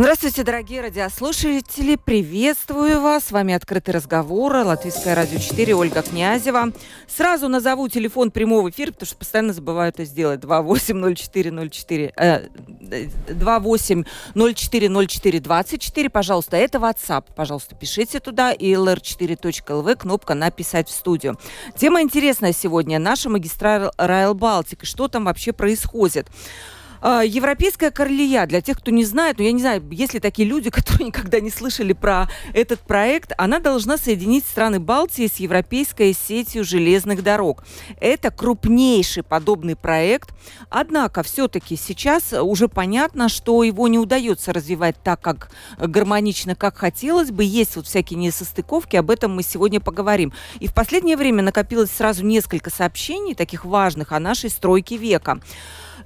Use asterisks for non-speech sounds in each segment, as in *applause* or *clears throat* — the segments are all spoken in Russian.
Здравствуйте, дорогие радиослушатели. Приветствую вас. С вами «Открытый разговор». Латвийское радио 4. Ольга Князева. Сразу назову телефон прямого эфира, потому что постоянно забываю это сделать. 280404. Э, 28040424. Пожалуйста, это WhatsApp. Пожалуйста, пишите туда. И lr4.lv, кнопка «Написать в студию». Тема интересная сегодня. Наша магистраль Райл Балтик. Что там вообще происходит? А, европейская Корлия, для тех, кто не знает, ну я не знаю, есть ли такие люди, *laughs* которые никогда не слышали про этот проект, она должна соединить страны Балтии с европейской сетью железных дорог. Это крупнейший подобный проект, однако все-таки сейчас уже понятно, что его не удается развивать так, как гармонично, как хотелось бы. Есть вот всякие несостыковки, об этом мы сегодня поговорим. И в последнее время накопилось сразу несколько сообщений, таких важных, о нашей стройке века.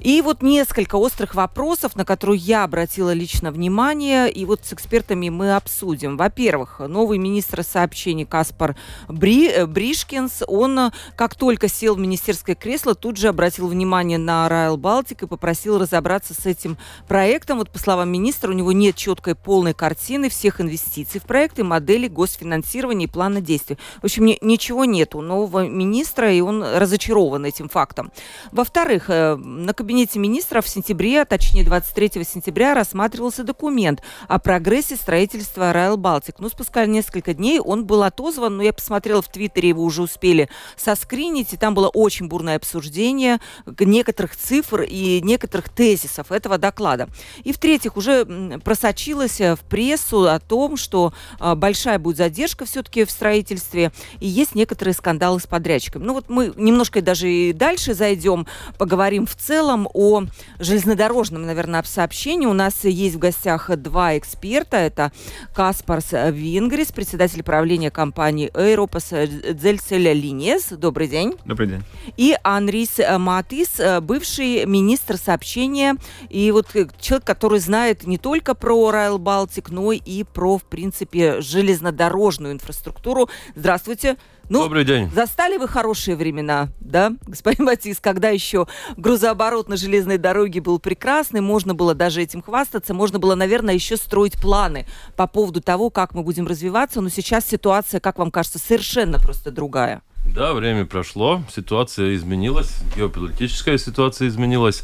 И вот несколько острых вопросов, на которые я обратила лично внимание, и вот с экспертами мы обсудим. Во-первых, новый министр сообщений Каспар Бри, э, Бришкинс, он, э, как только сел в министерское кресло, тут же обратил внимание на Райл Балтик и попросил разобраться с этим проектом. Вот по словам министра, у него нет четкой полной картины всех инвестиций в проекты, модели госфинансирования и плана действий. В общем, ничего нет у нового министра, и он разочарован этим фактом. Во-вторых, э, на кабинете кабинете министров в сентябре, а точнее 23 сентября, рассматривался документ о прогрессе строительства Райл Балтик. Ну, спускали несколько дней, он был отозван, но я посмотрела в Твиттере, его уже успели соскринить, и там было очень бурное обсуждение некоторых цифр и некоторых тезисов этого доклада. И в-третьих, уже просочилось в прессу о том, что а, большая будет задержка все-таки в строительстве, и есть некоторые скандалы с подрядчиками. Ну вот мы немножко даже и дальше зайдем, поговорим в целом поговорим о железнодорожном, наверное, сообщении. У нас есть в гостях два эксперта. Это Каспарс Вингрис, председатель правления компании Европас Дзельцеля Линес. Добрый день. Добрый день. И Анрис Матис, бывший министр сообщения. И вот человек, который знает не только про Райл Балтик, но и про, в принципе, железнодорожную инфраструктуру. Здравствуйте. Ну, Добрый день. Застали вы хорошие времена, да, *laughs* господин Матис, когда еще грузооборот на железной дороге был прекрасный, можно было даже этим хвастаться, можно было, наверное, еще строить планы по поводу того, как мы будем развиваться, но сейчас ситуация, как вам кажется, совершенно просто другая. Да, время прошло, ситуация изменилась, геополитическая ситуация изменилась.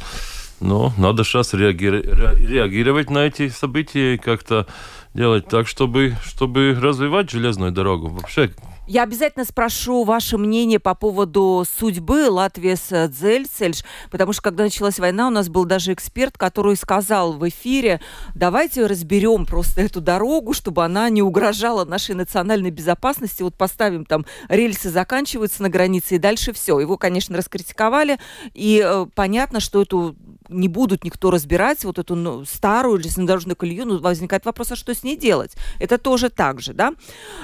Но надо сейчас реагировать на эти события и как-то делать так, чтобы, чтобы развивать железную дорогу. Вообще я обязательно спрошу ваше мнение по поводу судьбы Латвии с Дзельцельш, потому что когда началась война, у нас был даже эксперт, который сказал в эфире, давайте разберем просто эту дорогу, чтобы она не угрожала нашей национальной безопасности. Вот поставим там рельсы заканчиваются на границе и дальше все. Его, конечно, раскритиковали, и э, понятно, что эту не будут никто разбирать вот эту ну, старую железнодорожную колею, ну, возникает вопрос, а что с ней делать? Это тоже так же, да?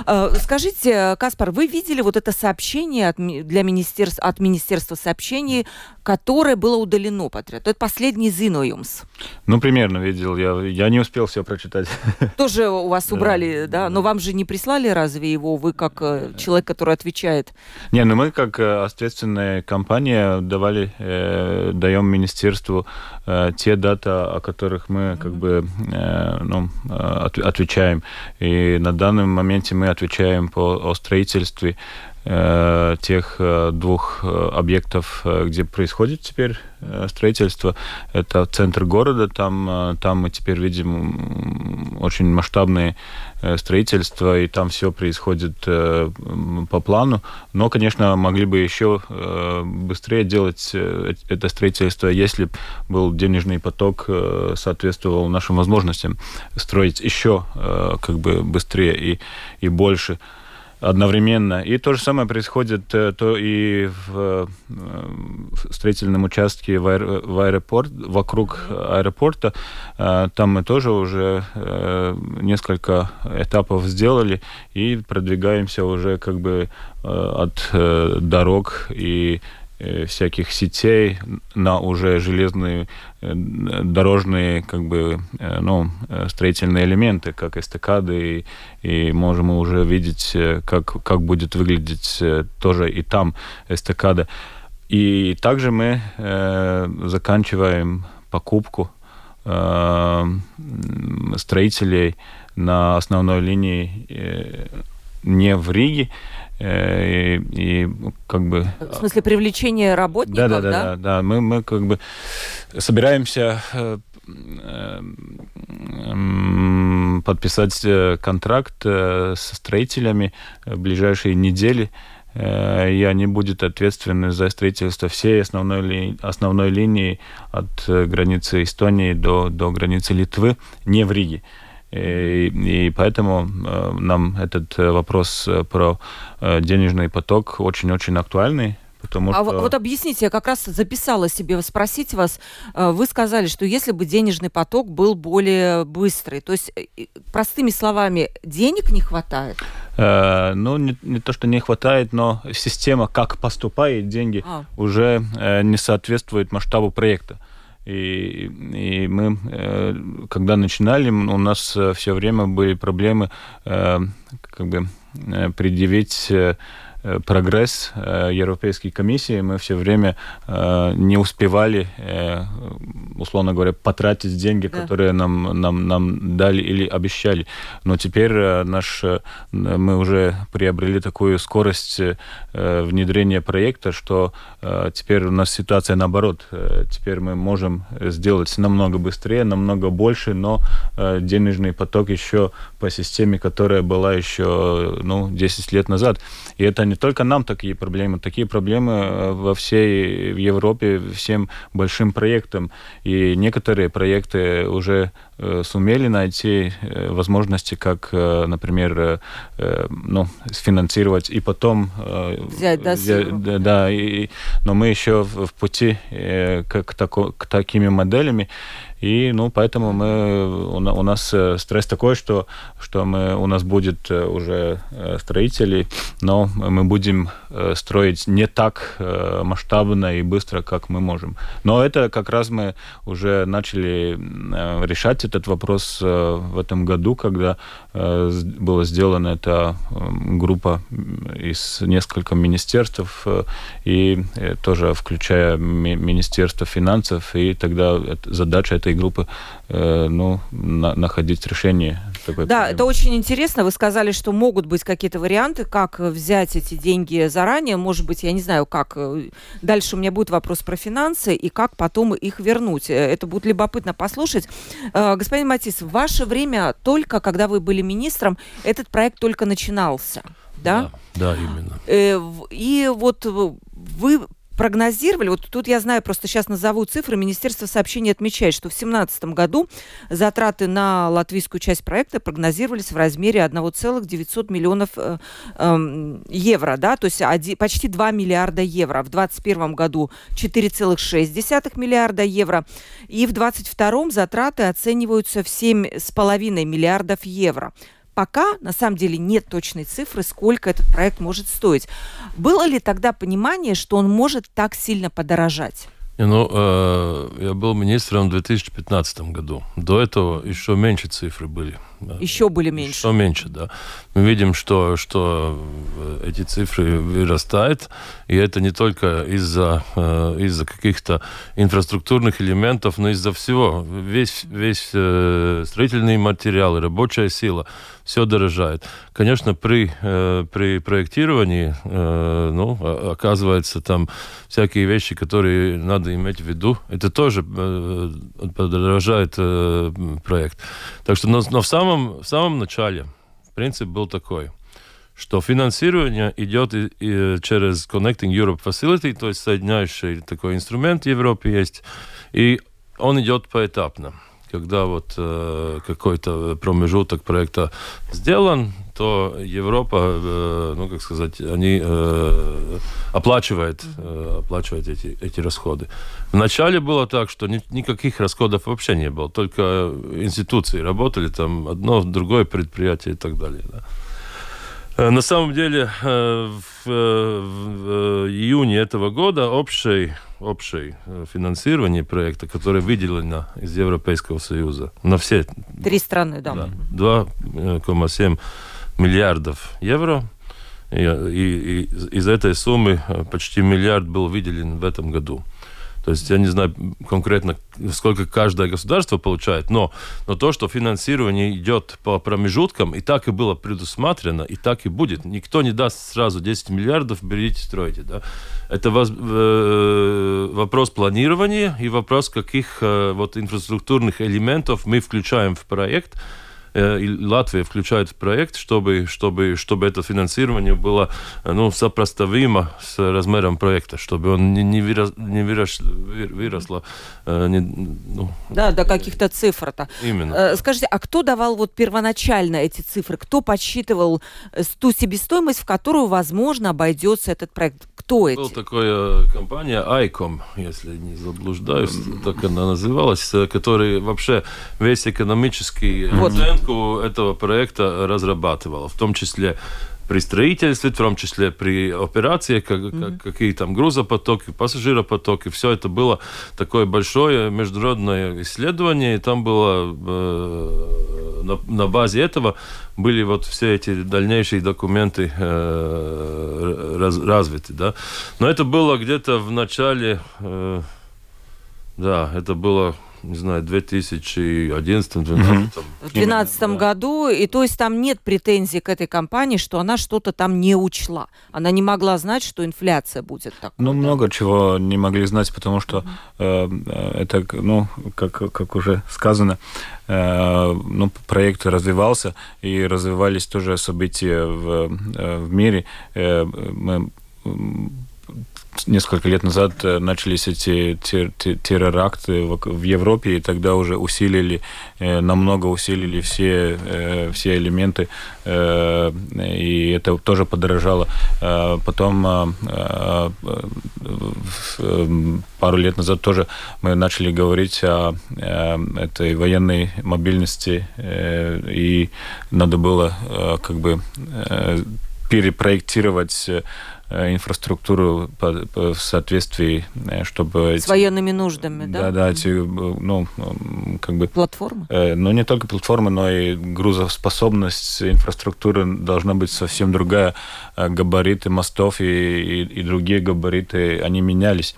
Э, скажите, Каспар, вы видели вот это сообщение от, для министерства, от Министерства сообщений, которое было удалено подряд? Это последний Зиноюмс. Ну, примерно видел. Я, я не успел все прочитать. *laughs* Тоже у вас убрали, да? Но вам же не прислали разве его, вы как э, человек, который отвечает? Не, ну мы как э, ответственная компания давали, э, даем министерству Э, те даты, о которых мы как бы э, ну, э, отвечаем. И на данном моменте мы отвечаем по о строительстве тех двух объектов, где происходит теперь строительство. Это центр города, там, там мы теперь видим очень масштабные Э, строительство, и там все происходит э, по плану. Но, конечно, могли бы еще э, быстрее делать это строительство, если был денежный поток, соответствовал нашим возможностям строить еще как бы быстрее и, и больше. Одновременно. И то же самое происходит то и в, в строительном участке в, аэр, в аэропорт, вокруг аэропорта. Там мы тоже уже несколько этапов сделали и продвигаемся уже как бы от дорог и Э, всяких сетей на уже железные э, дорожные как бы э, ну, строительные элементы, как эстакады, и, и можем уже видеть, как, как будет выглядеть тоже и там эстакада. И также мы э, заканчиваем покупку э, строителей на основной линии э, не в Риге, Э, и, и как бы... В смысле привлечения работников, да? Да, да, да. да, да. Мы, мы как бы собираемся э, подписать э, контракт со строителями в ближайшие недели и они будут ответственны за строительство всей основной, ли, основной линии от границы Эстонии до, до границы Литвы, не в Риге. И, и поэтому э, нам этот э, вопрос э, про денежный поток очень-очень актуальный. Потому а что... вот объясните, я как раз записала себе спросить вас. Вы сказали, что если бы денежный поток был более быстрый, то есть простыми словами, денег не хватает? Э, ну, не, не то, что не хватает, но система, как поступает деньги, а. уже э, не соответствует масштабу проекта. И, и мы, э, когда начинали, у нас э, все время были проблемы э, как бы предъявить прогресс э, Европейской комиссии. Мы все время э, не успевали, условно говоря, потратить деньги, да. которые нам, нам, нам дали или обещали. Но теперь наш, мы уже приобрели такую скорость внедрения проекта, что теперь у нас ситуация наоборот. Теперь мы можем сделать намного быстрее, намного больше, но денежный поток еще по системе, которая была еще ну, 10 лет назад. И это не только нам такие проблемы, такие проблемы э, во всей в Европе всем большим проектам. И некоторые проекты уже э, сумели найти э, возможности, как, например, ну, сфинансировать и потом взять, да, взять, да, да и, но мы еще в, пути к, к, тако, к такими моделями. И, ну, поэтому мы, у, нас э, стресс такой, что, что мы, у нас будет э, уже э, строители, но мы будем строить не так масштабно и быстро, как мы можем. Но это как раз мы уже начали решать этот вопрос в этом году, когда была сделана эта группа из нескольких министерств, и тоже включая Министерство финансов, и тогда задача этой группы э, ну, на, находить решение. Такой да, проблемы. это очень интересно. Вы сказали, что могут быть какие-то варианты, как взять эти деньги заранее. Может быть, я не знаю, как. Дальше у меня будет вопрос про финансы и как потом их вернуть. Э, это будет любопытно послушать. Э, господин Матис, в ваше время, только когда вы были министром, этот проект только начинался. Да, да, да именно. Э, и вот вы прогнозировали, вот тут я знаю, просто сейчас назову цифры, Министерство сообщений отмечает, что в 2017 году затраты на латвийскую часть проекта прогнозировались в размере 1,900 миллионов э, э, евро, да, то есть один, почти 2 миллиарда евро. В 2021 году 4,6 миллиарда евро, и в 2022 затраты оцениваются в 7,5 миллиардов евро пока на самом деле нет точной цифры, сколько этот проект может стоить. Было ли тогда понимание, что он может так сильно подорожать? Ну, э, я был министром в 2015 году. До этого еще меньше цифры были. Еще были меньше. Еще меньше, да. Мы видим, что, что э, эти цифры вырастают, и это не только из-за э, из каких-то инфраструктурных элементов, но из-за всего. Весь, весь э, строительный материал, рабочая сила, все дорожает. Конечно, при, при проектировании, ну, оказывается, там всякие вещи, которые надо иметь в виду, это тоже подорожает проект. Так что, но, но в самом самом, в самом начале принцип был такой, что финансирование идет и, и через Connecting Europe Facility, то есть соединяющий такой инструмент в Европе есть, и он идет поэтапно. Когда вот э, какой-то промежуток проекта сделан, то Европа, э, ну как сказать, они э, оплачивает, э, оплачивает эти, эти расходы. Вначале было так, что ни, никаких расходов вообще не было, только институции работали, там одно, другое предприятие и так далее. Да. Э, на самом деле э, в, э, в июне этого года общее, общее финансирование проекта, которое выделено из Европейского Союза на все... Три страны, да. да 2,7 миллиардов евро. И, и, и из этой суммы почти миллиард был выделен в этом году. То есть я не знаю конкретно, сколько каждое государство получает, но, но то, что финансирование идет по промежуткам, и так и было предусмотрено, и так и будет. Никто не даст сразу 10 миллиардов, берите, стройте. Да? Это воз, э, вопрос планирования и вопрос, каких э, вот инфраструктурных элементов мы включаем в проект, и Латвия включает в проект, чтобы, чтобы, чтобы это финансирование было ну, сопоставимо с размером проекта, чтобы он не, не, вырос, не вырос, выросло. Э, не, ну, да, до каких-то цифр-то. Именно. Э, скажите, а кто давал вот первоначально эти цифры? Кто подсчитывал ту себестоимость, в которую, возможно, обойдется этот проект? Кто эти? Была такая компания ICOM, если не заблуждаюсь, так она называлась, которая вообще весь экономический вот оценку этого проекта разрабатывала, в том числе при строительстве, в том числе при операции, как, mm-hmm. какие там грузопотоки, пассажиропотоки, все это было такое большое международное исследование, и там было э, на, на базе этого были вот все эти дальнейшие документы э, раз, развиты, да. Но это было где-то в начале, э, да, это было не знаю, 2011-2012. В 2012 да. году, и то есть там нет претензий к этой компании, что она что-то там не учла. Она не могла знать, что инфляция будет такой. Ну, да? много чего не могли знать, потому что э, это, ну, как, как уже сказано, э, ну, проект развивался, и развивались тоже события в, э, в мире. Э, мы несколько лет назад э, начались эти терроракты в Европе, и тогда уже усилили, э, намного усилили все, э, все элементы, и это тоже подорожало. Потом пару лет назад тоже мы начали говорить о этой военной мобильности, и надо было как бы перепроектировать инфраструктуру по, по, в соответствии, э, чтобы... С военными нуждами, да? Да, да, эти, ну, как бы... Платформы? Э, ну, не только платформы, но и грузоспособность инфраструктуры должна быть совсем другая. Э, габариты мостов и, и, и другие габариты, они менялись.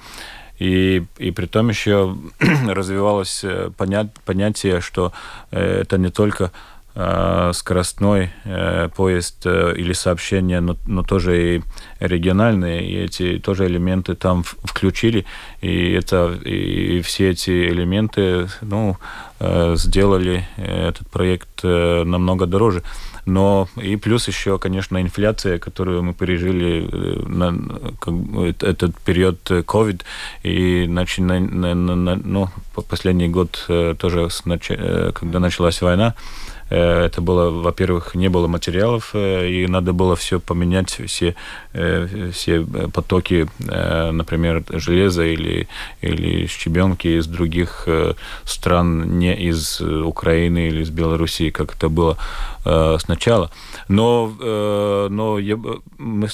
И, и при том еще *clears throat* развивалось понят, понятие, что это не только Э, скоростной э, поезд э, или сообщения, но, но тоже и региональные, и эти тоже элементы там включили, и это и все эти элементы, ну, сделали этот проект намного дороже. Но и плюс еще, конечно, инфляция, которую мы пережили на как, этот период COVID, и начали, на, на, ну, последний год тоже, когда началась война, Э, это было, во-первых, не было материалов, э, и надо было все поменять, все, э, все потоки, например, железа или, или щебенки из других стран, не из Украины или из Белоруссии, как это было сначала. Но, но мы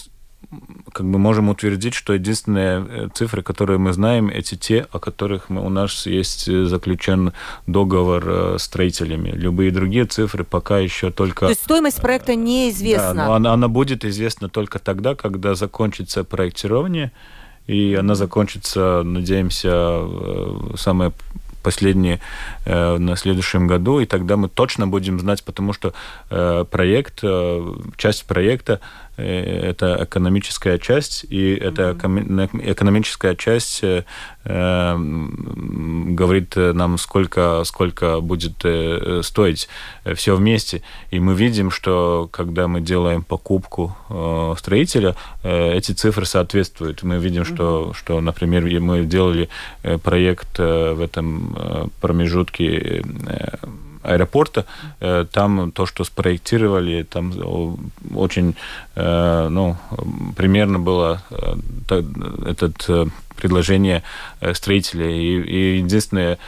как бы можем утвердить, что единственные э, цифры, которые мы знаем, эти те, о которых мы, у нас есть э, заключен договор э, с строителями. Любые другие цифры пока еще только... То есть стоимость проекта неизвестна? Да, но она, она будет известна только тогда, когда закончится проектирование, и она закончится, надеемся, самое последние э, на следующем году, и тогда мы точно будем знать, потому что э, проект, э, часть проекта это экономическая часть, и эта экономическая часть говорит нам, сколько, сколько будет стоить все вместе. И мы видим, что когда мы делаем покупку строителя, эти цифры соответствуют. Мы видим, что, что например, мы делали проект в этом промежутке аэропорта. Э, там то, что спроектировали, там очень, э, ну, примерно было э, этот предложение строителя. И, и единственное,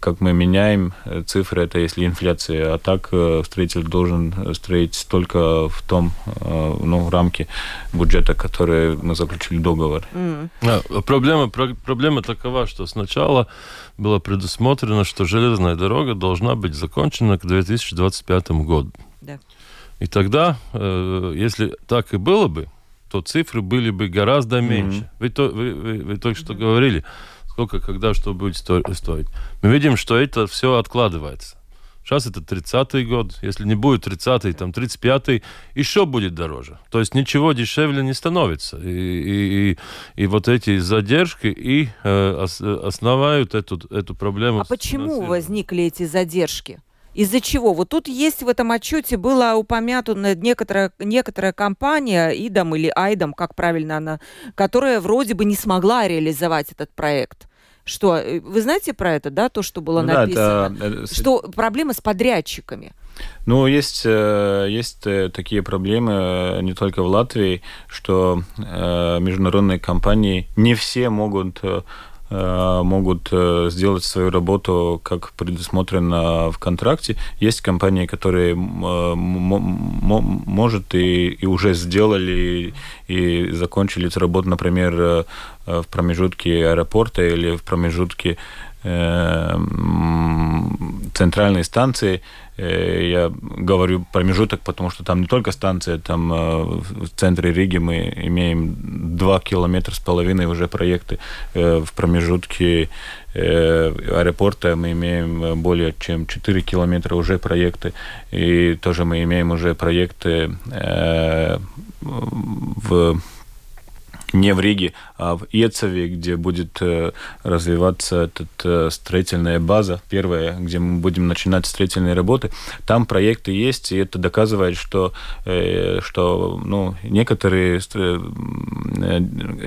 как мы меняем цифры, это если инфляция. А так строитель должен строить только в том ну, рамке бюджета, который мы заключили договор. Mm. А, проблема, проблема такова, что сначала было предусмотрено, что железная дорога должна быть закончена к 2025 году. Да. И тогда, э, если так и было бы, то цифры были бы гораздо меньше. Mm-hmm. Вы, то, вы, вы, вы только что mm-hmm. говорили, сколько, когда, что будет стоить. Мы видим, что это все откладывается. Сейчас это 30-й год. Если не будет 30-й, там 35-й, еще будет дороже. То есть ничего дешевле не становится. И, и, и, и вот эти задержки и э, основают эту, эту проблему. А почему возникли эти задержки? Из-за чего? Вот тут есть в этом отчете была упомянута некоторая, некоторая компания, ИДом или Айдом, как правильно она, которая вроде бы не смогла реализовать этот проект. Что, э, вы знаете про это, да, то, что было ну, написано? Да, это... Что проблемы с подрядчиками. Ну, есть, э, есть э, такие проблемы не только в Латвии, что международные компании не все могут Э, могут э, сделать свою работу, как предусмотрено в контракте. Есть компании, которые может и, и уже сделали и, закончили эту работу, например, э, в промежутке аэропорта или в промежутке центральной станции, Э, я говорю промежуток, потому что там не только станция, там э, в центре Риги мы имеем два километра с половиной уже проекты. Э, в промежутке аэропорта мы имеем более чем 4 километра уже проекты. И тоже мы имеем уже проекты в не в Риге, а в Ецове, где будет э, развиваться эта э, строительная база, первая, где мы будем начинать строительные работы. Там проекты есть, и это доказывает, что, э, что ну, некоторые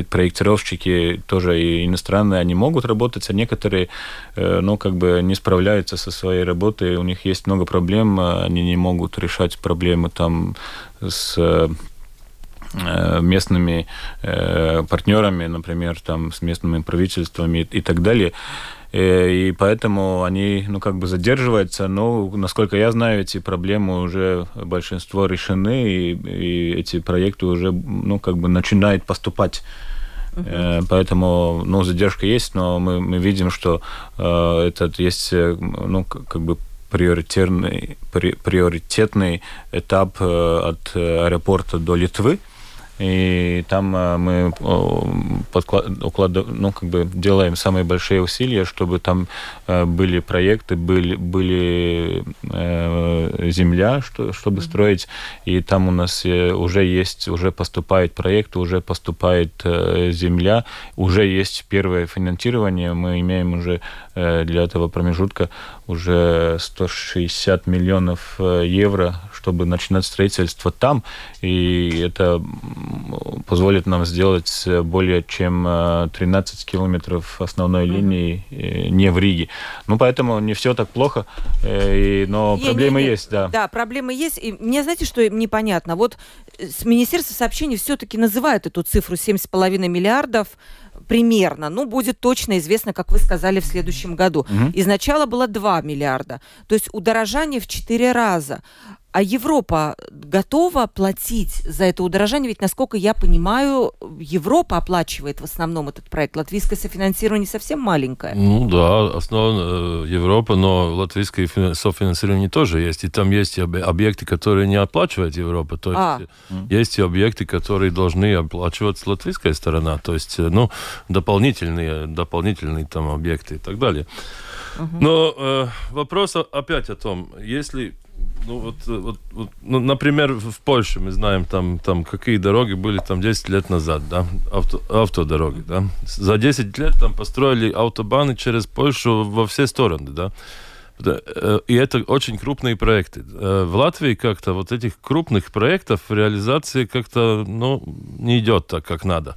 проектировщики тоже и иностранные, они могут работать, а некоторые ну, как бы не справляются со своей работой, у них есть много проблем, они не могут решать проблемы там с местными э, партнерами, например, там, с местными правительствами и, так далее. Э, и поэтому они, ну, как бы задерживаются. Но, насколько я знаю, эти проблемы уже большинство решены, и, и эти проекты уже, ну, как бы начинают поступать. Uh-huh. Поэтому, ну, задержка есть, но мы, мы видим, что э, этот есть, ну, как бы приоритетный, при, приоритетный этап от аэропорта до Литвы. И там э, мы подклад... ну, как бы делаем самые большие усилия, чтобы там э, были проекты, были, были э, земля, что, чтобы строить. И там у нас уже есть, уже поступает проект, уже поступает земля, уже есть первое финансирование. Мы имеем уже для этого промежутка уже 160 миллионов евро, чтобы начинать строительство там. И это позволит нам сделать более чем 13 э, километров основной линии mm-hmm. не в Риге. Ну, поэтому не все так плохо, э, но я, проблемы не, не, есть, да. Да, проблемы есть. И мне, знаете, что непонятно? Вот Министерство сообщений все-таки называет эту цифру 7,5 миллиардов примерно, ну, будет точно известно, как вы сказали, в следующем году. Угу. Изначально было 2 миллиарда. То есть удорожание в 4 раза. А Европа готова платить за это удорожание? Ведь, насколько я понимаю, Европа оплачивает в основном этот проект. Латвийское софинансирование совсем маленькое. Ну да, основа э, Европа, но латвийское софинансирование тоже есть. И там есть объекты, которые не оплачивает Европа. То есть а. есть и объекты, которые должны оплачивать латвийская сторона. То есть, э, ну, дополнительные, дополнительные там объекты и так далее. Угу. Но э, вопрос опять о том, если ну, вот, вот, вот, ну, например, в Польше мы знаем, там, там какие дороги были там 10 лет назад, да, авто, автодороги, да. За 10 лет там построили автобаны через Польшу во все стороны, да. Э, и это очень крупные проекты. Э, в Латвии как-то вот этих крупных проектов реализации как-то ну, не идет так, как надо.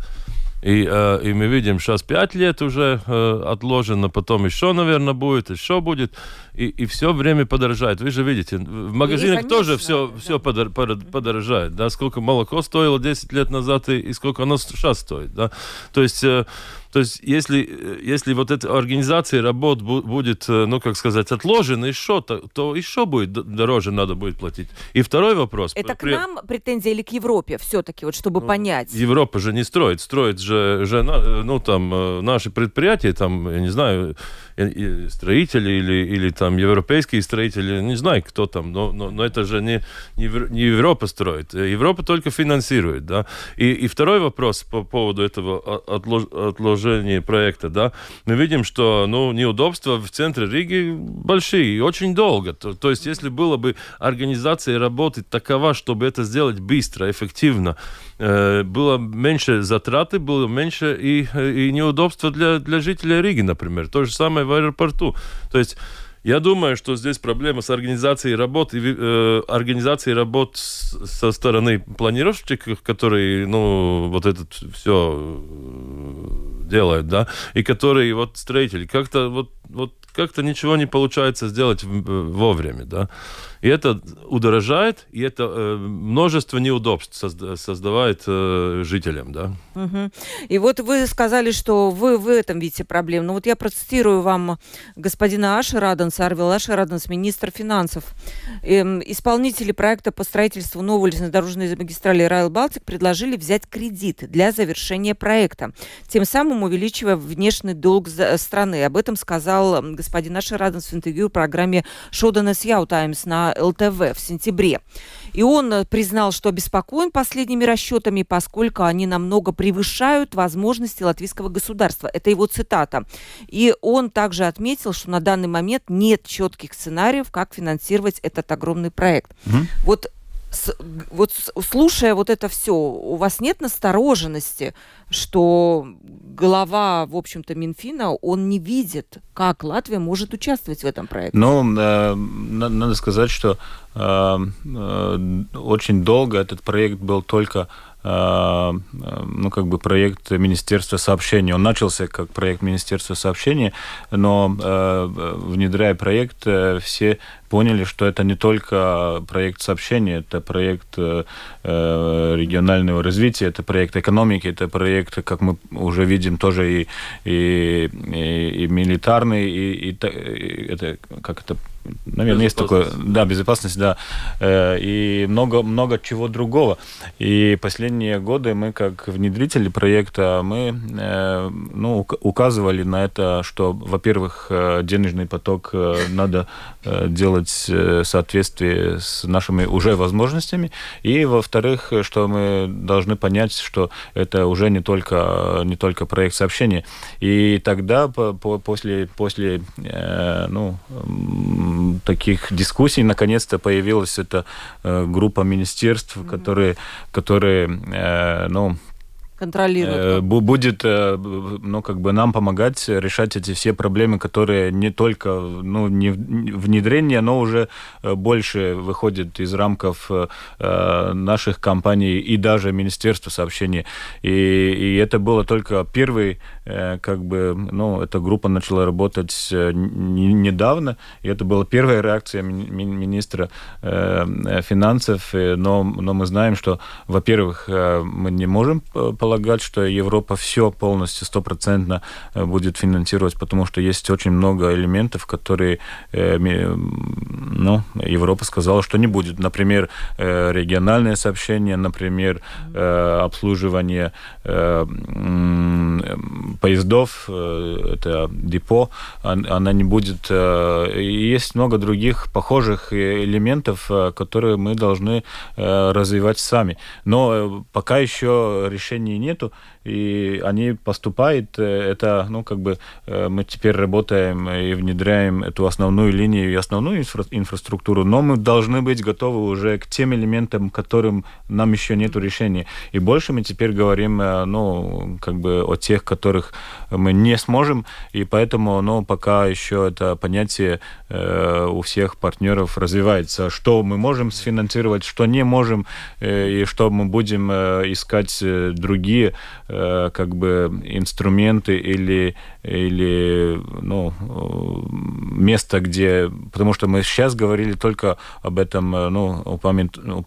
И, э, и мы видим, сейчас 5 лет уже отложено, потом еще, наверное, будет, еще будет. И, и все время подорожает. Вы же видите, в магазинах конечно, тоже все, да. все подор, подорожает. Да? Сколько молоко стоило 10 лет назад и, и сколько оно сейчас стоит. Да? То есть то есть, если, э, если вот эта организация работ будет, э, ну, как сказать, отложена еще, то, то еще будет дороже надо будет платить. И второй вопрос. Это к нам претензия или к Европе все-таки, вот чтобы ну, понять? Европа же не строит. Строит же, же э, ну, там, наши предприятия, там, я не знаю, строители или, или там европейские строители, не знаю, кто там, но, но, но это же не, не, не Европа строит. Европа только финансирует, да. И, и второй вопрос по поводу этого отлож, отложения проекта, да. Мы видим, что, ну, неудобства в центре Риги большие и очень долго. То, то есть, если было бы организация работы такова, чтобы это сделать быстро, эффективно, э, было меньше затраты, было меньше и, и неудобства для, для жителей Риги, например. То же самое в аэропорту. То есть я думаю, что здесь проблема с организацией работ, э, организацией работ со стороны планировщиков, которые, ну, вот это все э, делают, да, и которые вот строители. Как-то вот, вот как-то ничего не получается сделать вовремя, да. И это удорожает, и это э, множество неудобств созда- создавает э, жителям, да. Угу. И вот вы сказали, что вы в этом видите проблему. Ну вот я процитирую вам господина Аша Раденса, Арвил Аша Раденс, министр финансов. Эм, исполнители проекта по строительству новой железнодорожной магистрали Райл Балтик предложили взять кредит для завершения проекта, тем самым увеличивая внешний долг страны. Об этом сказал господин Аша Раденс в интервью программе Шоданес Яу Таймс на ЛТВ в сентябре. И он э, признал, что обеспокоен последними расчетами, поскольку они намного превышают возможности латвийского государства. Это его цитата. И он также отметил, что на данный момент нет четких сценариев, как финансировать этот огромный проект. Угу. Вот вот слушая вот это все, у вас нет настороженности, что глава, в общем-то, Минфина, он не видит, как Латвия может участвовать в этом проекте? Ну, э, надо сказать, что э, э, очень долго этот проект был только ну, как бы проект Министерства сообщений. Он начался как проект Министерства сообщений, но э, внедряя проект, э, все поняли, что это не только проект сообщений, это проект регионального развития, это проект экономики, это проект, как мы уже видим, тоже и, и, и, и милитарный, и, и, и это, как это наверное, есть такое, да, безопасность, да, э, и много, много чего другого. И последние годы мы, как внедрители проекта, мы, э, ну, указывали на это, что, во-первых, э, денежный поток надо делать в соответствии с нашими уже возможностями, и, во-вторых, что мы должны понять, что это уже не только, не только проект сообщения. И тогда, после, после ну, таких дискуссий наконец-то появилась эта э, группа министерств, mm-hmm. которые, которые э, ну, контролирует. Э, будет, ну, как бы нам помогать решать эти все проблемы, которые не только, ну, не внедрение, но уже больше выходят из рамков наших компаний и даже Министерства сообщений. И, и это было только первый, как бы, ну, эта группа начала работать недавно, и это была первая реакция министра финансов, но, но мы знаем, что, во-первых, мы не можем полагать, что Европа все полностью, стопроцентно э, будет финансировать, потому что есть очень много элементов, которые э, ну, Европа сказала, что не будет. Например, э, региональные сообщения, например, обслуживание поездов, это депо, она не будет... Есть много других похожих элементов, которые мы должны развивать сами. Но пока еще решений нету, и они поступают. Это, ну, как бы мы теперь работаем и внедряем эту основную линию и основную инфра инфраструктуру, но мы должны быть готовы уже к тем элементам, которым нам еще нет решения. И больше мы теперь говорим, э, ну, как бы о тех, которых мы не сможем, и поэтому, ну, пока еще это понятие э, у всех партнеров развивается, что мы можем сфинансировать, что не можем, э, и что мы будем э, искать э, другие, э, как бы, инструменты или, или, ну, место, где... Потому что мы сейчас говорили только об этом, э, ну,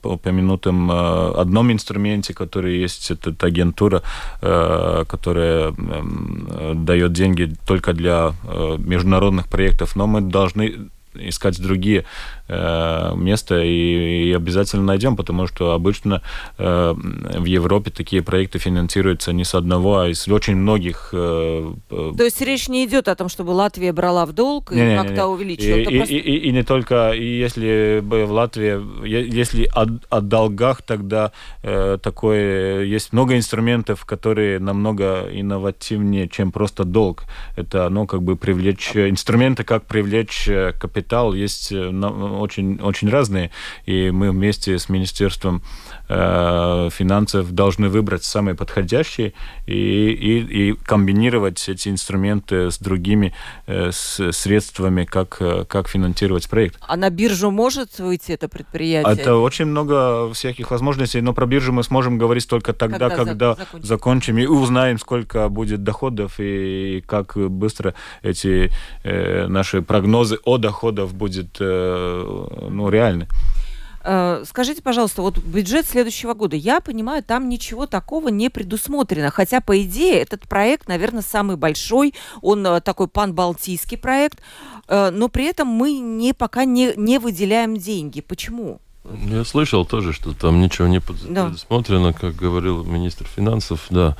упомянутом э, одном инструменте, который есть, это агентура, э, которая эм, дает деньги только для международных проектов, но мы должны искать другие э, места и, и обязательно найдем, потому что обычно э, в Европе такие проекты финансируются не с одного, а из очень многих. Э, То есть речь не идет о том, чтобы Латвия брала в долг и как-то увеличила. И, и, просто... и, и, и не только, и если бы в Латвии, если о, о долгах, тогда э, такое есть много инструментов, которые намного инновативнее, чем просто долг. Это, ну, как бы привлечь инструменты, как привлечь капитал есть очень, очень разные, и мы вместе с Министерством э, финансов должны выбрать самые подходящие и, и, и комбинировать эти инструменты с другими э, с средствами, как, как финансировать проект. А на биржу может выйти это предприятие? Это очень много всяких возможностей, но про биржу мы сможем говорить только тогда, когда, когда закончим. закончим и узнаем, сколько будет доходов и как быстро эти э, наши прогнозы о доходах будет э, ну, реальный. Э, скажите, пожалуйста, вот бюджет следующего года, я понимаю, там ничего такого не предусмотрено, хотя, по идее, этот проект, наверное, самый большой, он э, такой пан-балтийский проект, но при этом мы не, пока не, не выделяем деньги. Почему? Я слышал тоже, что там ничего не предусмотрено, да. как говорил министр финансов, да.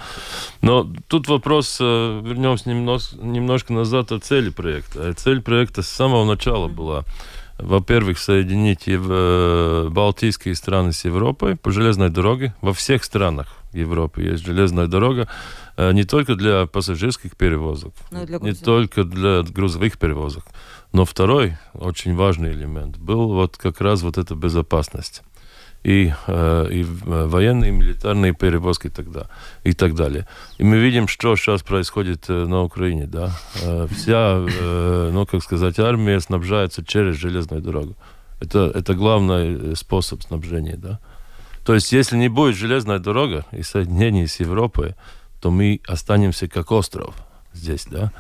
Но тут вопрос, э, вернемся немножко, немножко назад о цели проекта. А цель проекта с самого начала была, во-первых, соединить э, Балтийские страны с Европой по железной дороге. Во всех странах Европы есть железная дорога, э, не только для пассажирских перевозок, не только для грузовых перевозок. Но второй очень важный элемент был вот как раз вот эта безопасность. И, э, и военные, и милитарные перевозки тогда, и так далее. И мы видим, что сейчас происходит э, на Украине. Да? Э, вся, ну, как сказать, армия снабжается через железную дорогу. Это, это главный способ снабжения. Да? То есть, если не будет железная дорога и соединение с Европой, то мы останемся как остров здесь, да.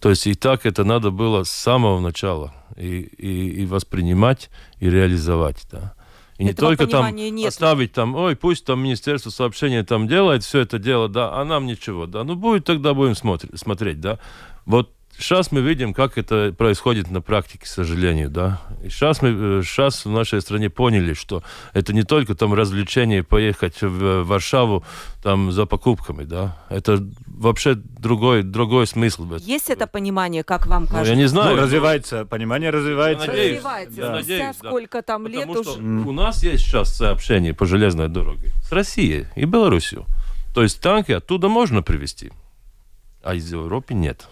То есть и так это надо было с самого начала и, и, и воспринимать, и реализовать, да. И не только там нет. оставить там, ой, пусть там Министерство сообщения там делает все это дело, да, а нам ничего, да. Ну, будет тогда будем смотреть, смотреть да. Вот Сейчас мы видим, как это происходит на практике, к сожалению, да. И сейчас мы, сейчас э, в нашей стране поняли, что это не только там развлечение поехать в Варшаву там за покупками, да. Это вообще другой, другой смысл. Есть это понимание, как вам кажется? Ну, я не знаю. Ну, развивается, понимание развивается. Я надеюсь, развивается. Да. надеюсь, да. сколько там Потому лет уже. У нас есть сейчас сообщение по железной дороге с Россией и Беларусью. То есть танки оттуда можно привезти, а из Европы нет.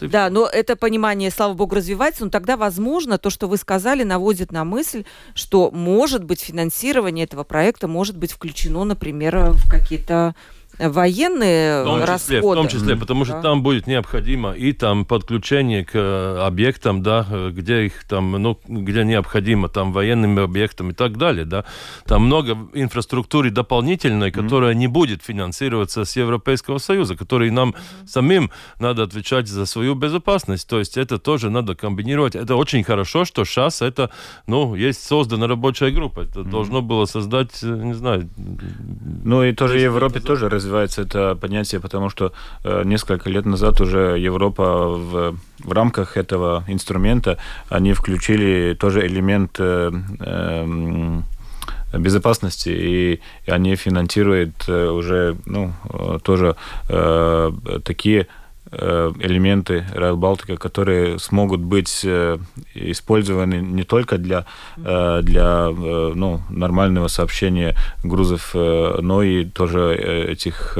Да, но это понимание, слава богу, развивается, но тогда, возможно, то, что вы сказали, наводит на мысль, что, может быть, финансирование этого проекта может быть включено, например, в какие-то военные в том числе, расходы. В том числе, потому что да. там будет необходимо и там подключение к э, объектам, да, где их там, ну, где необходимо, там военным объектам и так далее, да. Там много инфраструктуры дополнительной, которая mm-hmm. не будет финансироваться с Европейского Союза, который нам mm-hmm. самим надо отвечать за свою безопасность. То есть это тоже надо комбинировать. Это очень хорошо, что сейчас это, ну, есть создана рабочая группа. Это mm-hmm. должно было создать, э, не знаю. Ну и тоже в Европе тоже раз развивается это понятие, потому что э, несколько лет назад уже Европа в, в рамках этого инструмента, они включили тоже элемент э, э, безопасности, и они финансируют уже ну, тоже такие элементы Rail Baltica, которые смогут быть использованы не только для, для ну, нормального сообщения грузов, но и тоже этих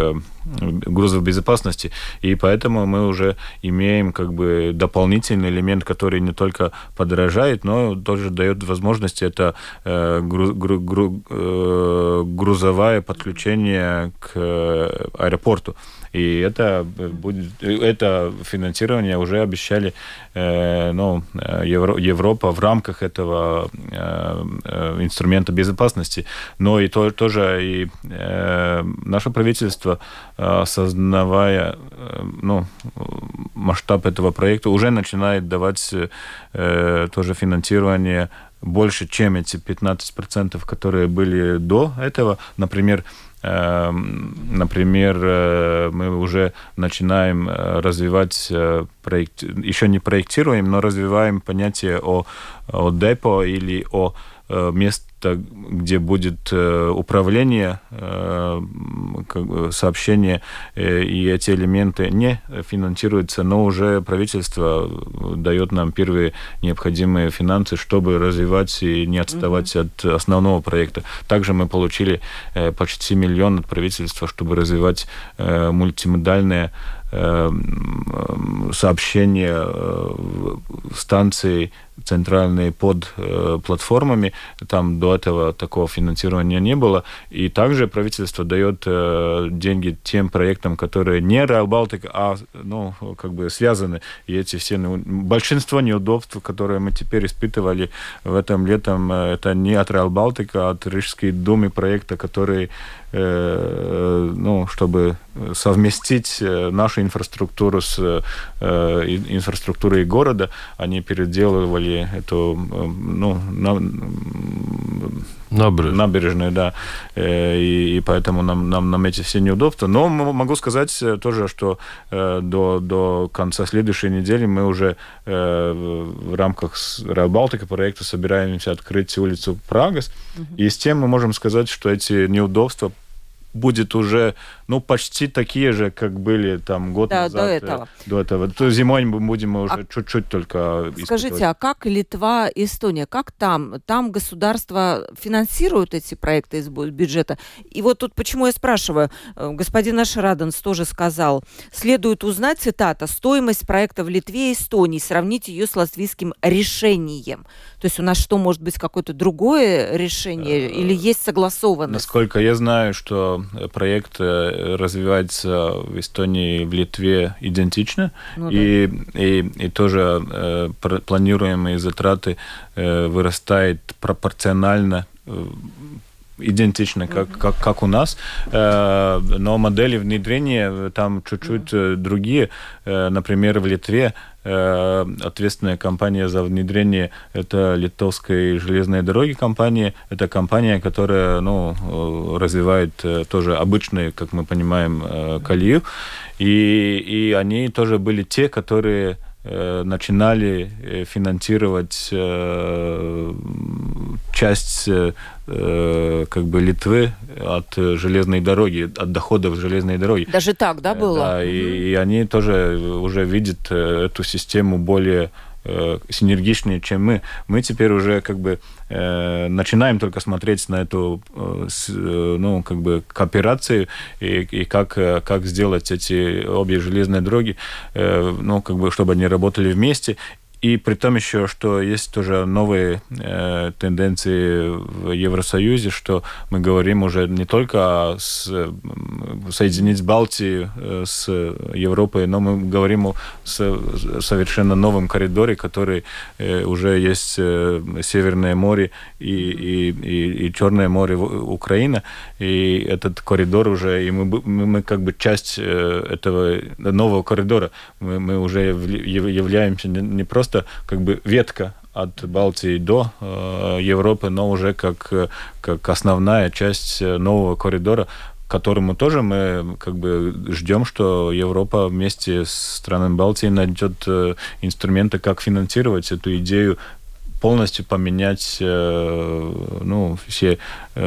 грузов безопасности, и поэтому мы уже имеем как бы дополнительный элемент, который не только подорожает, но тоже дает возможность это э, гру, гру, гру, э, грузовое подключение к э, аэропорту. И это будет, это финансирование уже обещали э, ну, Евро, Европа в рамках этого э, инструмента безопасности. Но и то, тоже и э, наше правительство, осознавая ну, масштаб этого проекта, уже начинает давать э, тоже финансирование больше, чем эти 15%, которые были до этого. Например, например, э, мы уже начинаем э, развивать э, проект, еще не проектируем, но развиваем понятие о, о депо или о мест где будет э, управление, э, сообщение, э, и эти элементы не финансируются, но уже правительство дает нам первые необходимые финансы, чтобы развивать и не отставать mm-hmm. от основного проекта. Также мы получили почти миллион от правительства, чтобы развивать мультимодальные сообщения станции центральные под э, платформами. Там до этого такого финансирования не было. И также правительство дает э, деньги тем проектам, которые не Rail а ну, как бы связаны. И эти все ну, большинство неудобств, которые мы теперь испытывали в этом летом, э, это не от Rail а от Рижской думы проекта, который Э, ну, чтобы совместить э, нашу инфраструктуру с инфраструктурой города, они переделывали эту ну, на, Набережную. Набережную, да. И, и поэтому нам, нам, нам эти все неудобства. Но могу сказать тоже, что до, до конца следующей недели мы уже в рамках Rail Baltica проекта собираемся открыть улицу Прагас. Угу. И с тем мы можем сказать, что эти неудобства будет уже ну, почти такие же, как были там год да, назад. до этого. До этого. То зимой мы будем уже а чуть-чуть только Скажите, а как Литва, Эстония, как там? Там государство финансирует эти проекты из бюджета? И вот тут почему я спрашиваю, э, господин Ашраденс тоже сказал, следует узнать, цитата, стоимость проекта в Литве и Эстонии, сравнить ее с латвийским решением. То есть у нас что, может быть, какое-то другое решение или есть согласованность? Насколько я знаю, что проект э, развивается в Эстонии и в Литве идентично. Ну, и, да. и, и тоже э, планируемые затраты э, вырастают пропорционально э, идентично, как, mm-hmm. как, как у нас, э, но модели внедрения там чуть-чуть mm-hmm. другие. Э, например, в Литве э, ответственная компания за внедрение это Литовская железная дороги компания. Это компания, которая ну, развивает тоже обычные, как мы понимаем, колею. И, и они тоже были те, которые начинали финансировать часть Э, как бы Литвы от железной дороги, от доходов железной дороги. Даже так, да, было? Да, и, и они тоже уже видят э, эту систему более э, синергичнее, чем мы. Мы теперь уже как бы э, начинаем только смотреть на эту э, с, э, ну как бы кооперацию и, и как как сделать эти обе железные дороги, э, ну как бы чтобы они работали вместе и при том еще, что есть тоже новые э, тенденции в Евросоюзе, что мы говорим уже не только с, соединить Балтию э, с Европой, но мы говорим о совершенно новом коридоре, который э, уже есть э, Северное море и, и, и, и Черное море Украина, и этот коридор уже, и мы, мы, мы как бы часть э, этого нового коридора, мы, мы уже являемся не, не просто просто как бы ветка от Балтии до э, Европы, но уже как, как основная часть нового коридора, которому тоже мы как бы ждем, что Европа вместе с странами Балтии найдет э, инструменты, как финансировать эту идею полностью поменять ну, все,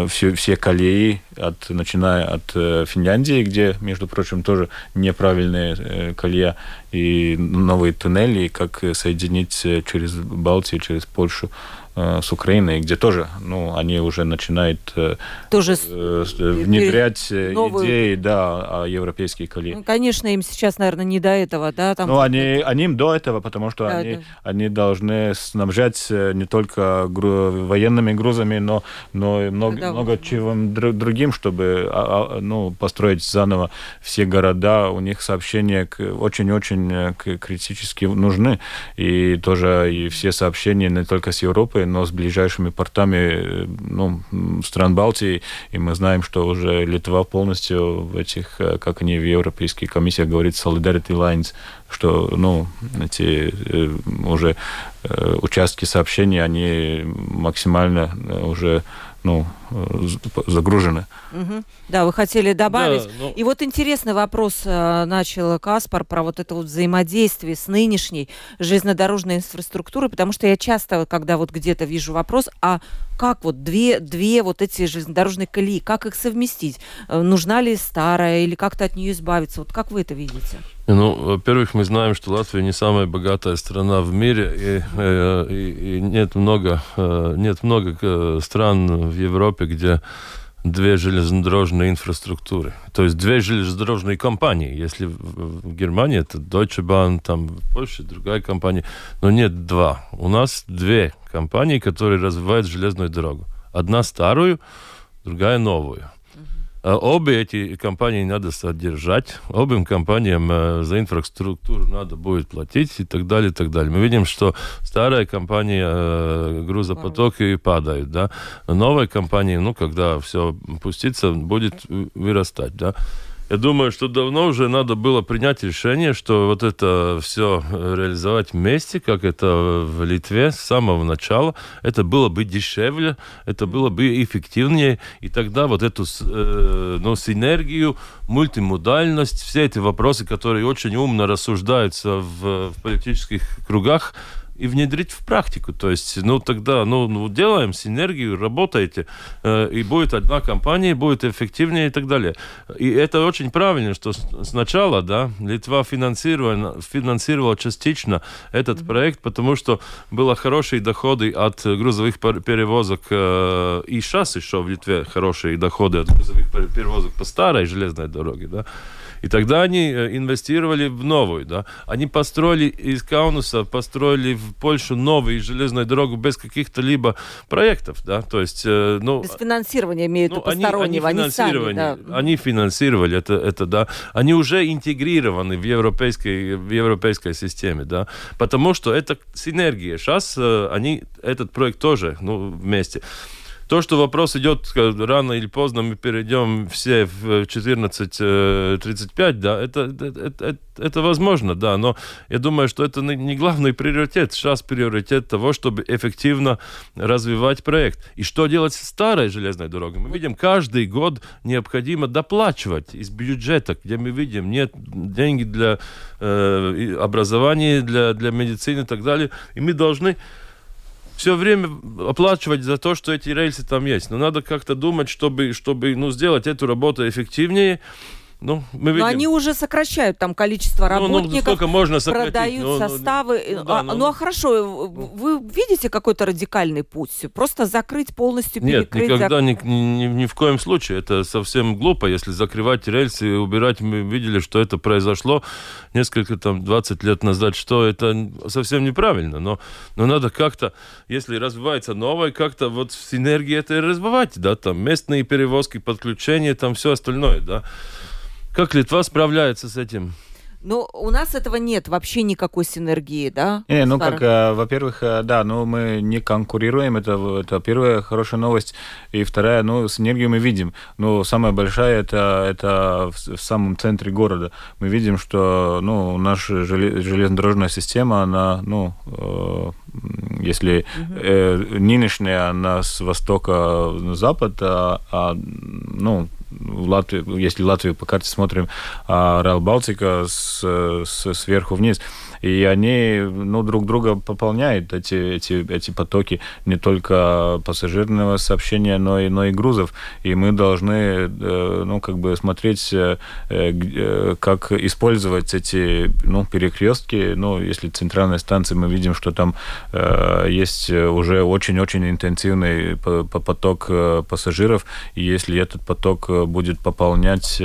все, все колеи, от, начиная от Финляндии, где, между прочим, тоже неправильные колея, и новые туннели, как соединить через Балтию, через Польшу. Э, с Украиной, где тоже, ну, они уже начинают э, тоже э, внедрять новую... идеи, да, о европейские колеи. Ну, конечно, им сейчас, наверное, не до этого, да? Там... Ну, они, они им до этого, потому что да, они, да. они должны снабжать не только гру... военными грузами, но, но и много, да. много чем другим, чтобы а, а, ну, построить заново все города. У них сообщения очень-очень критически нужны. И тоже и все сообщения не только с Европой, но с ближайшими портами ну, стран Балтии, и мы знаем, что уже Литва полностью в этих, э, как они в Европейской комиссии говорят, solidarity lines, что ну, эти э, уже э, участки сообщений, они максимально уже ну, загружены. Угу. Да, вы хотели добавить. Да, ну... И вот интересный вопрос э, начал Каспар про вот это вот взаимодействие с нынешней железнодорожной инфраструктурой, потому что я часто, когда вот где-то вижу вопрос, а как вот две, две вот эти железнодорожные колеи, как их совместить? Э, нужна ли старая или как-то от нее избавиться? Вот как вы это видите? Ну, во-первых, мы знаем, что Латвия не самая богатая страна в мире, и, э, и, и нет много, нет много стран в Европе, где две железнодорожные инфраструктуры. То есть две железнодорожные компании. Если в Германии это Deutsche Bahn, там в Польше другая компания. Но нет два. У нас две компании, которые развивают железную дорогу. Одна старую, другая новую. А обе эти компании надо содержать, обеим компаниям э, за инфраструктуру надо будет платить и так далее, и так далее. Мы видим, что старая компания э, грузопотоки падают, да, новая компания, ну, когда все пустится, будет вырастать, да. Я думаю, что давно уже надо было принять решение, что вот это все реализовать вместе, как это в Литве с самого начала. Это было бы дешевле, это было бы эффективнее, и тогда вот эту э, ну, синергию, мультимодальность, все эти вопросы, которые очень умно рассуждаются в, в политических кругах, и внедрить в практику. То есть, ну, тогда, ну, ну делаем синергию, работаете, э, и будет одна компания, будет эффективнее и так далее. И это очень правильно, что сначала, да, Литва финансировала, финансировала частично этот mm-hmm. проект, потому что было хорошие доходы от грузовых перевозок, э, и сейчас еще в Литве хорошие доходы от грузовых перевозок по старой железной дороге, да. И тогда они э, инвестировали в новую, да. Они построили из Каунуса, построили в Польшу новую железную дорогу без каких-то либо проектов, да, то есть... Э, ну, без финансирования имеют ну, постороннего, они, они, сами, да. Они финансировали это, это, да. Они уже интегрированы в европейской, в европейской системе, да, потому что это синергия. Сейчас э, они этот проект тоже, ну, вместе. То, что вопрос идет рано или поздно, мы перейдем все в 14.35, да, это, это, это, это возможно, да, но я думаю, что это не главный приоритет. Сейчас приоритет того, чтобы эффективно развивать проект. И что делать с старой железной дорогой? Мы видим, каждый год необходимо доплачивать из бюджета, где мы видим, нет деньги для э, образования, для, для медицины и так далее. И мы должны все время оплачивать за то, что эти рельсы там есть. Но надо как-то думать, чтобы, чтобы ну, сделать эту работу эффективнее. Ну, мы видим. Но они уже сокращают там количество работников, ну, ну, сколько можно сократить? продают ну, ну составы. Ну, да, а, ну, ну а хорошо, вы видите какой-то радикальный путь? Просто закрыть полностью, Нет, никогда, зак... ни, ни, ни в коем случае. Это совсем глупо, если закрывать рельсы и убирать. Мы видели, что это произошло несколько, там, 20 лет назад, что это совсем неправильно. Но, но надо как-то, если развивается новое, как-то вот в синергии это и развивать, да, там местные перевозки, подключения, там все остальное, да. Как Литва справляется с этим? Ну, у нас этого нет, вообще никакой синергии, да? Не, ну как, э, во-первых, э, да, ну мы не конкурируем, это, это первая хорошая новость. И вторая, ну, синергию мы видим. Но самая большая, это, это в, в самом центре города. Мы видим, что, ну, наша железнодорожная система, она, ну, э, если э, нынешняя, она с востока на запад, а, а ну, в Латвии, если Латвию по карте смотрим, а Райл Балтика с, с, сверху вниз и они ну, друг друга пополняют, эти, эти, эти потоки не только пассажирного сообщения, но и, но и грузов. И мы должны э, ну, как бы смотреть, э, э, как использовать эти ну, перекрестки. Ну, если центральной станции мы видим, что там есть уже очень-очень интенсивный поток пассажиров, и если этот поток будет пополнять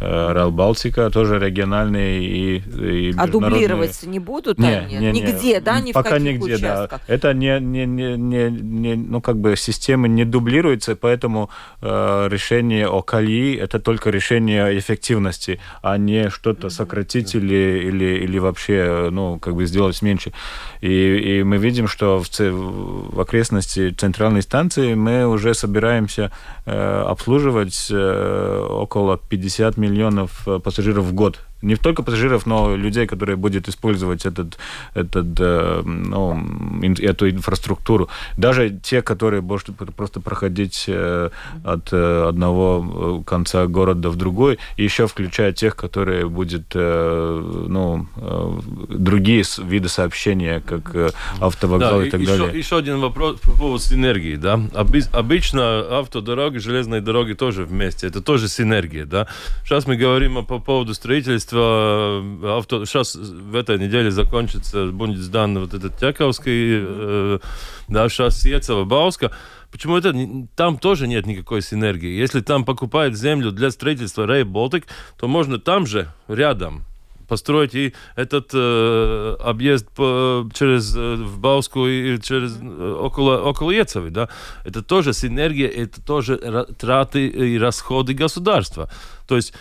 Райл Балтика, тоже региональный и, и А дублировать не будут не, они? Не, нигде, не, да? Ни пока в каких нигде, участках? да. Это не, не, не, не, не, ну, как бы системы не дублируются, поэтому э, решение о колеи это только решение эффективности, а не что-то сократить или, или, или вообще, ну, как бы сделать меньше. И, и мы видим, что в, в окрестности центральной станции мы уже собираемся э, обслуживать э, около 50 миллионов э, пассажиров в год не только пассажиров, но людей, которые будут использовать этот, этот, э, ну, эту инфраструктуру. Даже те, которые будут просто проходить э, от э, одного конца города в другой, и еще включая тех, которые будут ну, другие виды сообщения, как автовокзал да, и так еще, далее. Еще один вопрос по поводу синергии. Да? Обычно автодороги, железные дороги тоже вместе. Это тоже синергия. Да? Сейчас мы говорим по поводу строительства строительство авто... Сейчас в этой неделе закончится, будет сдан вот этот Тяковский, э, да, сейчас Ецева, Бауска. Почему это? Там тоже нет никакой синергии. Если там покупают землю для строительства Рей Болтик, то можно там же, рядом, построить и этот э, объезд по, через э, в Бауску и через э, около около Ецевы, да, это тоже синергия, это тоже траты и расходы государства. То есть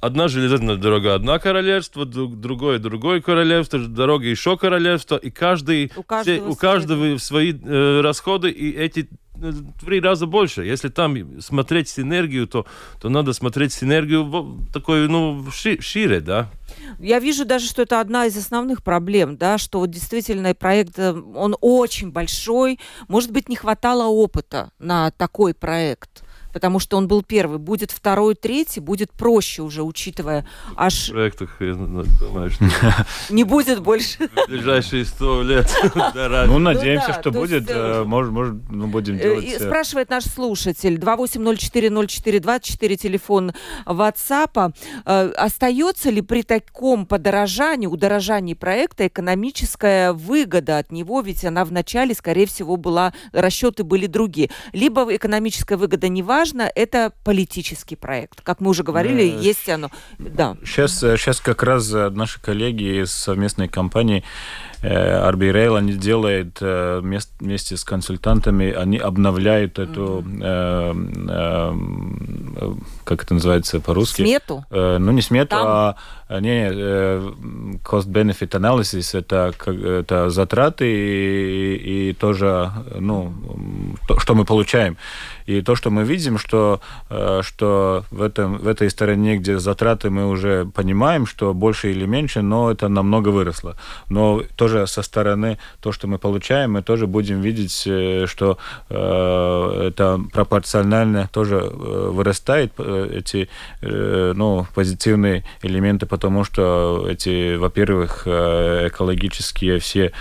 одна железная дорога, одна королевство, другое, другое королевство, дорога еще королевство, и каждый, у каждого, все, у каждого свои э, расходы, и эти э, три раза больше. Если там смотреть синергию, то, то надо смотреть синергию такой, ну, ши, шире, да. Я вижу даже, что это одна из основных проблем, да, что вот действительно проект, э, он очень большой, может быть, не хватало опыта на такой проект потому что он был первый. Будет второй, третий, будет проще уже, учитывая аж... В проектах, что... Не будет больше. В ближайшие сто лет. Ну, надеемся, что будет. Э, э, может, может, ну, будем э, делать... Спрашивает наш слушатель. 28040424, телефон WhatsApp. Остается ли при таком подорожании, удорожании проекта экономическая выгода от него? Ведь она вначале, скорее всего, была... Расчеты были другие. Либо экономическая выгода не важна, важно, это политический проект. Как мы уже говорили, да. есть оно. Да. Сейчас, сейчас как раз наши коллеги из совместной компании RB Rail, они делают вместе с консультантами, они обновляют эту, mm-hmm. как это называется по-русски? Смету? Ну, не смету, Там? а не, cost-benefit analysis, это, это затраты и, и тоже, ну, то, что мы получаем. И то, что мы видим, что, что в, этом, в этой стороне, где затраты мы уже понимаем, что больше или меньше, но это намного выросло. Но тоже тоже со стороны то, что мы получаем, мы тоже будем видеть, э, что э, это пропорционально тоже э, вырастает, эти ну, позитивные элементы, потому что эти, во-первых, экологические все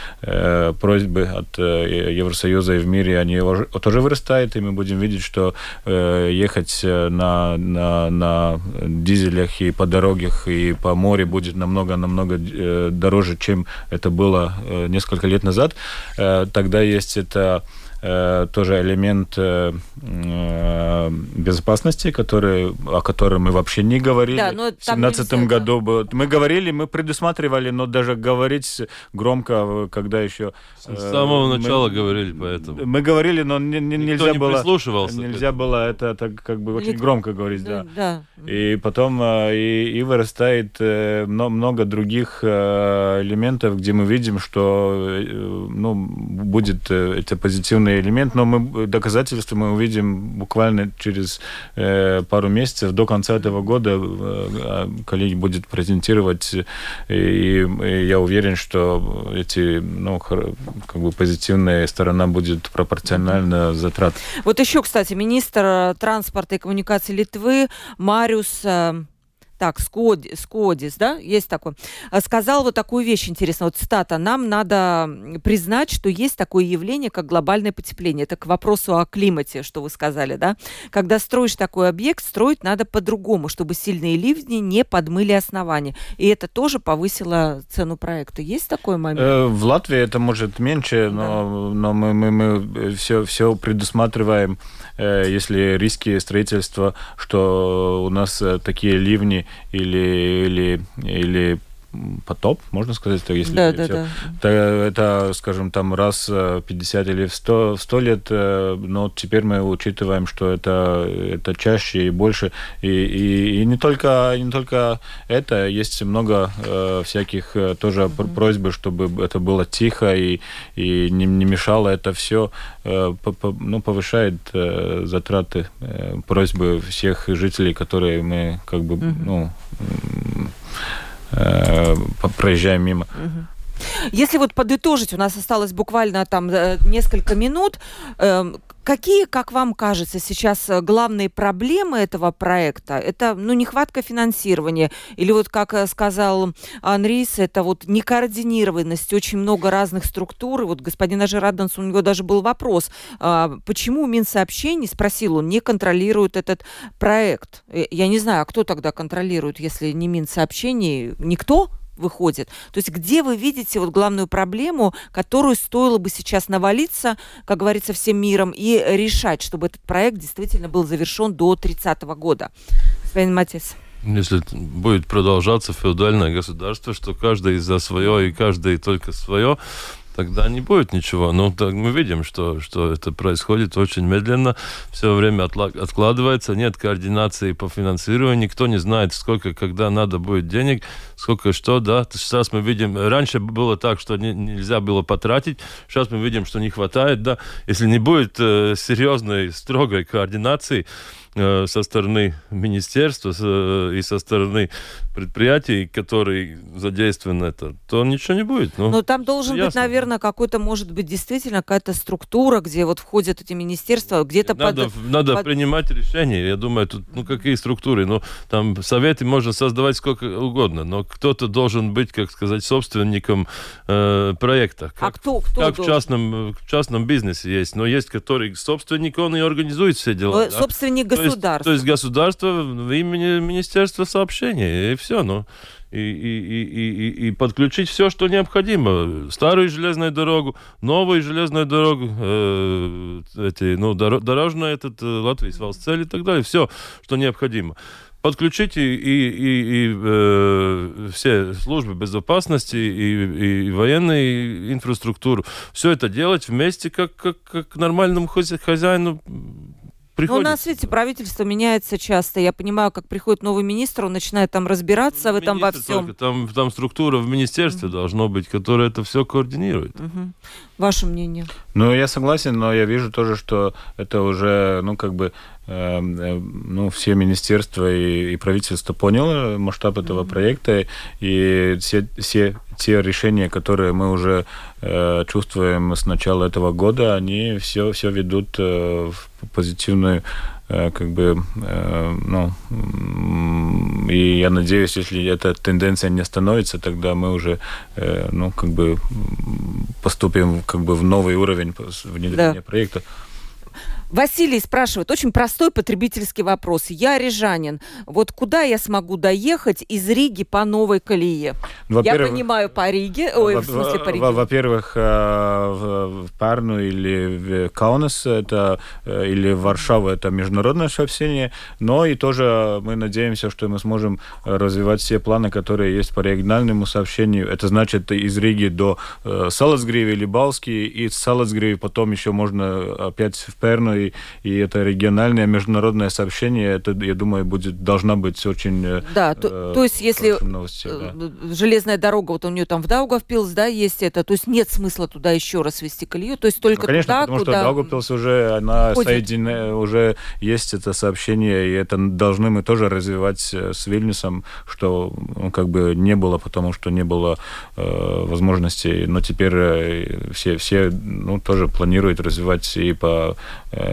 просьбы от Евросоюза и в мире, они тоже вырастают, и мы будем видеть, что ехать на, на, на дизелях и по дорогах и по морю будет намного-намного дороже, чем это было Э, несколько лет назад. Э, тогда есть это тоже элемент э, э, безопасности, который, о котором мы вообще не говорили. Да, но в 2017 году было. Мы говорили, мы предусматривали, но даже говорить громко, когда еще... С самого мы, начала говорили поэтому. Мы говорили, но не, не, нельзя не было... прислушивался. Нельзя было это так как бы очень громко говорить, да. да. И потом и, и вырастает много других элементов, где мы видим, что ну, будет эти позитивные позитивный элемент, но мы доказательства мы увидим буквально через э, пару месяцев до конца этого года э, коллеги будет презентировать, и, и я уверен, что эти ну, как бы позитивная сторона будет пропорциональна затрат. Вот еще, кстати, министр транспорта и коммуникации Литвы Мариус э, так, Скоди, Скодис, да, есть такой, а, сказал вот такую вещь интересную, вот цитата, нам надо признать, что есть такое явление, как глобальное потепление. Это к вопросу о климате, что вы сказали, да. Когда строишь такой объект, строить надо по-другому, чтобы сильные ливни не подмыли основания. И это тоже повысило цену проекта. Есть такой момент? Э, в Латвии это может меньше, но, да. но мы, мы, мы все, все предусматриваем Э, если риски строительства, что у нас э, такие ливни или, или, или потоп, можно сказать, так, если да, да, да. То это, скажем, там раз 50 или 100, 100 лет, э, но теперь мы учитываем, что это, это чаще и больше. И, и, и не, только, не только это, есть много э, всяких э, тоже mm-hmm. просьбы, чтобы это было тихо и, и не, не мешало это все, э, по, по, ну, повышает э, затраты, э, просьбы всех жителей, которые мы как бы, mm-hmm. ну, Э, проезжаем мимо. Если вот подытожить, у нас осталось буквально там э, несколько минут. Какие, как вам кажется, сейчас э, главные проблемы этого проекта? Это ну, нехватка финансирования или вот, как сказал Анрис, это вот некоординированность, очень много разных структур. И вот господин Ажираденс, у него даже был вопрос, а, почему Минсообщений, спросил он, не контролирует этот проект? Я не знаю, а кто тогда контролирует, если не Минсообщений? Никто? Выходит. То есть где вы видите вот главную проблему, которую стоило бы сейчас навалиться, как говорится, всем миром и решать, чтобы этот проект действительно был завершен до 30 -го года? Господин Матис. Если будет продолжаться феодальное государство, что каждый за свое и каждый только свое, тогда не будет ничего. Но ну, так мы видим, что, что это происходит очень медленно, все время откладывается, нет координации по финансированию, никто не знает, сколько, когда надо будет денег, сколько что, да. Сейчас мы видим, раньше было так, что не, нельзя было потратить, сейчас мы видим, что не хватает, да. Если не будет э, серьезной, строгой координации, Э, со стороны министерства э, и со стороны предприятий, которые задействованы это, то ничего не будет. Ну, Но там должен ясно. быть, наверное, какой-то, может быть, действительно какая-то структура, где вот входят эти министерства, где-то надо, под... Надо под... принимать решения. Я думаю, тут, ну, какие структуры? Ну, там советы можно создавать сколько угодно, но кто-то должен быть, как сказать, собственником э, проекта. А как, а кто? кто как в частном, в частном бизнесе есть. Но есть, который собственник, он и организует все дела. Но, да? Собственник государства. Есть, то есть государство в имени Министерства сообщений, и все. Ну, и, и, и, и, и подключить все, что необходимо. Старую железную дорогу, новую железную дорогу, э, эти, ну, дорожную этот, э, Латвии, Валсцель и так далее. Все, что необходимо подключить и, и, и э, все службы безопасности и, и военную инфраструктуру. Все это делать вместе, как, как, как нормальному хозяину приходит... Ну, у нас, видите, правительство меняется часто. Я понимаю, как приходит новый министр, он начинает там разбираться ну, в этом во всем. Только, там, там структура в министерстве mm-hmm. должно быть, которая это все координирует. Mm-hmm. Ваше мнение? Ну, я согласен, но я вижу тоже, что это уже, ну, как бы Эм, э, ну, все министерства и, и правительство поняло масштаб этого mm-hmm. проекта, и все, все те решения, которые мы уже э, чувствуем с начала этого года, они все, все ведут э, в позитивную э, как бы, э, ну, и я надеюсь, если эта тенденция не остановится, тогда мы уже, э, ну, как бы поступим как бы в новый уровень внедрения да. проекта. Василий спрашивает, очень простой потребительский вопрос. Я рижанин. Вот куда я смогу доехать из Риги по новой колее? Ну, я понимаю, по Риге, ой, в смысле по Риге. Во-первых, э, в Парну или в Каунас, это, э, или в Варшаву, это международное сообщение, но и тоже мы надеемся, что мы сможем развивать все планы, которые есть по региональному сообщению. Это значит из Риги до э, Салацгриви или Балски, и с Салацгриви потом еще можно опять в Перну и, и это региональное международное сообщение, это, я думаю, будет, должна быть очень... Э, да, то, э, то есть если новости, да. Э, железная дорога, вот у нее там в Даугавпилс, да, есть это, то есть нет смысла туда еще раз вести колею, то есть только ну, конечно, туда, потому куда... что Даугавпилс уже, она соединена, уже есть это сообщение, и это должны мы тоже развивать с Вильнюсом, что ну, как бы не было, потому что не было э, возможности, но теперь э, все, все ну, тоже планируют развивать и по, э,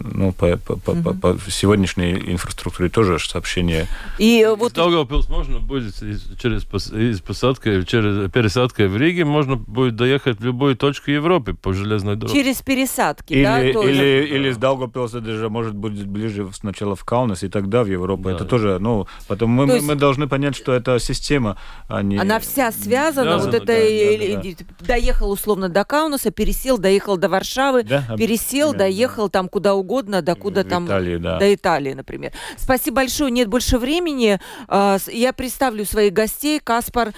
ну, по, по, по, по, по сегодняшней инфраструктуре тоже сообщение. И вот... Даугавпилс можно будет через из посадки, через пересадкой в Риге можно будет доехать в любую точку Европы по железной дороге. Через пересадки, или, да? Тоже. Или, или с Даугавпилса даже может быть ближе сначала в Каунас и тогда в Европу. Да. Это тоже, ну, потом мы, есть... мы должны понять, что это система, а не... Она вся связана, вот это да, да, да. доехал условно до Каунаса, пересел, доехал до Варшавы, да, пересел, да, доехал да. Там куда угодно, до куда в там... Италии, да. До Италии, например. Спасибо большое, нет больше времени. А, я представлю своих гостей. Каспар,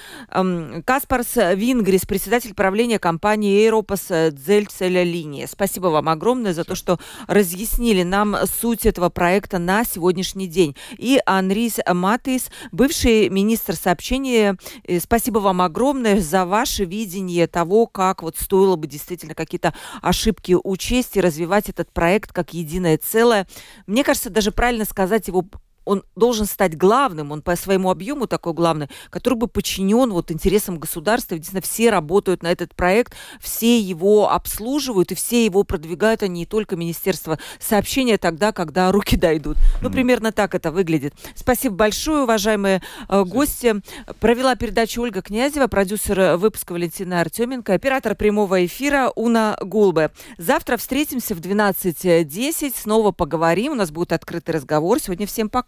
Каспарс Вингрис, председатель правления компании Европас Дзельцеля Линия. Спасибо вам огромное за то, что разъяснили нам суть этого проекта на сегодняшний день. И Анрис Матис, бывший министр сообщения. Э, спасибо вам огромное за ваше видение того, как вот стоило бы действительно какие-то ошибки учесть и развивать этот проект как единое целое. Мне кажется, даже правильно сказать его он должен стать главным, он по своему объему такой главный, который бы подчинен вот интересам государства. Действительно, все работают на этот проект, все его обслуживают и все его продвигают, а не только Министерство сообщения тогда, когда руки дойдут. Ну, примерно так это выглядит. Спасибо большое, уважаемые э, гости. Провела передачу Ольга Князева, продюсер выпуска Валентина Артеменко, оператор прямого эфира Уна Гулбе. Завтра встретимся в 12.10, снова поговорим, у нас будет открытый разговор. Сегодня всем